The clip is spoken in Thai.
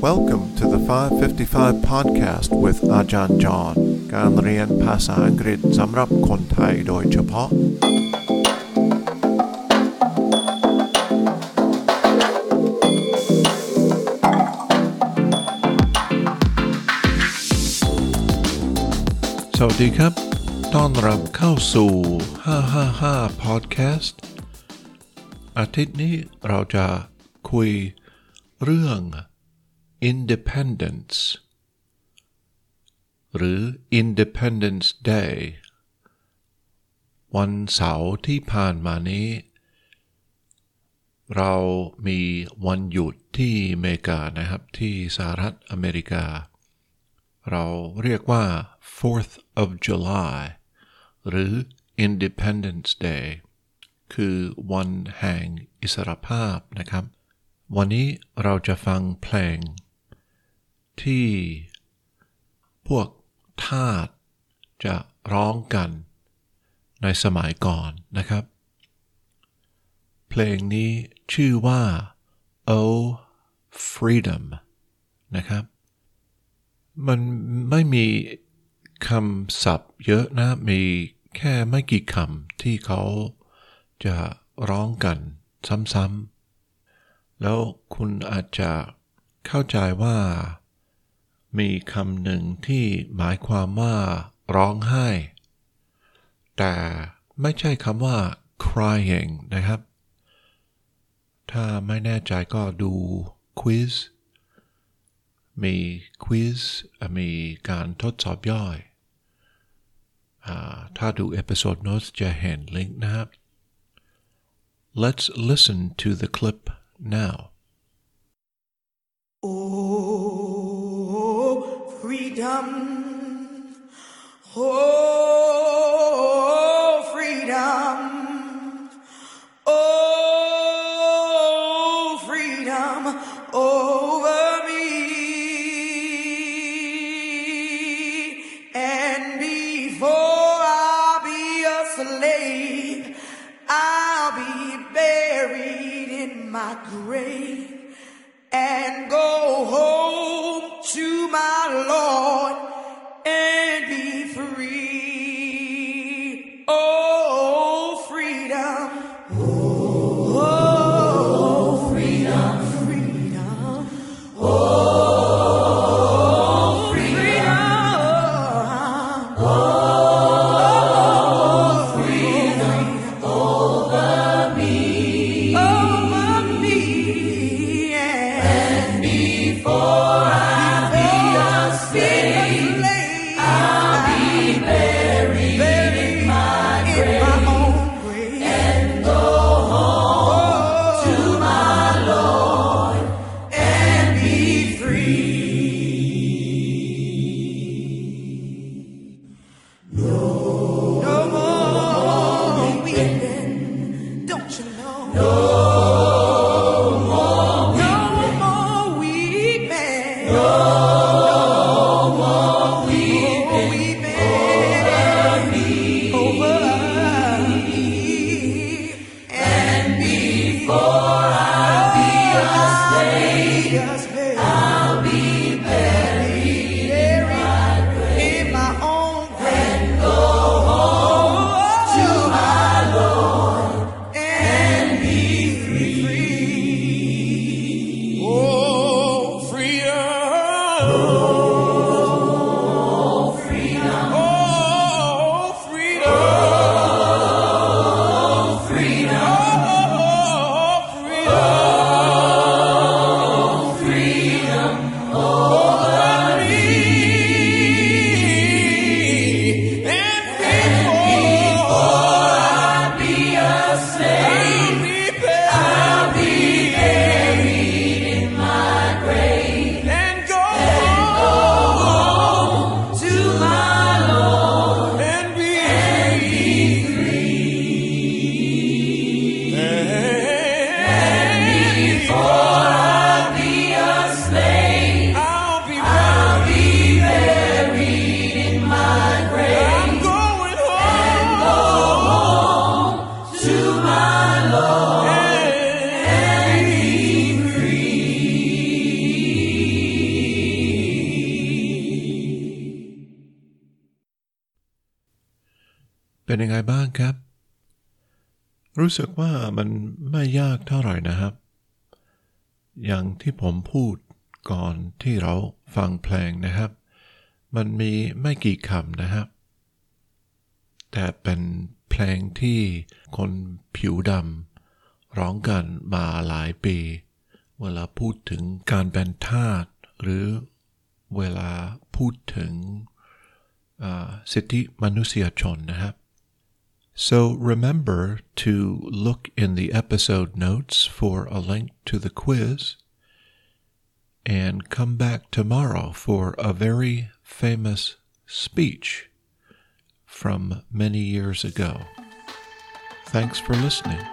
Welcome to the 555 podcast with Ajahn John การเรียนภาษาอังกฤษสำหรับคนไทยโดยเฉพาะ สวัสดีครับ ต้อนรับเข้าสู่ 555 podcast อาทิตย์นี้เราจะคุยเรื่อง independence หรือ independence day วันเสาร์ที่ผ่านมานี้ เรามีวันหยุดที่อเมริกานะครับที่สหรัฐอเมริกา เราเรียกว่า 4th of July หรือ Independence Day คือวันแห่งอิสรภาพนะครับ วันนี้เราจะฟังเพลง ที่พวกทาสจะร้องกันในสมัยก่อนนะครับ เพลงนี้ชื่อว่า Oh Freedom นะครับ มันไม่มีคำศัพท์เยอะนะ มีแค่ไม่กี่คำที่เขาจะร้องกันซ้ำๆแล้วคุณอาจจะเข้าใจว่า มีคำหนึ่งที่หมายความว่าร้องไห้ แต่ไม่ใช่คำว่า crying นะครับ ถ้าไม่แน่ใจก็ดูquiz มี quiz มีการทดสอบย่อยอถ้าดู episode note จะเห็นลิงก์นะครับ Let's listen to the clip now. Oh, freedom. Oh, freedom. Oh, freedom over me. And before I'll be a slave, I'll be buried in my grave and go No เป็นยังไงบ้างครับ รู้สึกว่ามันไม่ยากเท่าไหร่นะครับ อย่างที่ผมพูดก่อนที่เราฟังเพลงนะครับ มันมีไม่กี่คำนะครับ แต่เป็นเพลงที่คนผิวดำร้องกันมาหลายปี เวลาพูดถึงการเป็นทาสหรือเวลาพูดถึงสิทธิมนุษยชนนะครับ So remember to look in the episode notes for a link to the quiz and come back tomorrow for a very famous speech from many years ago. Thanks for listening.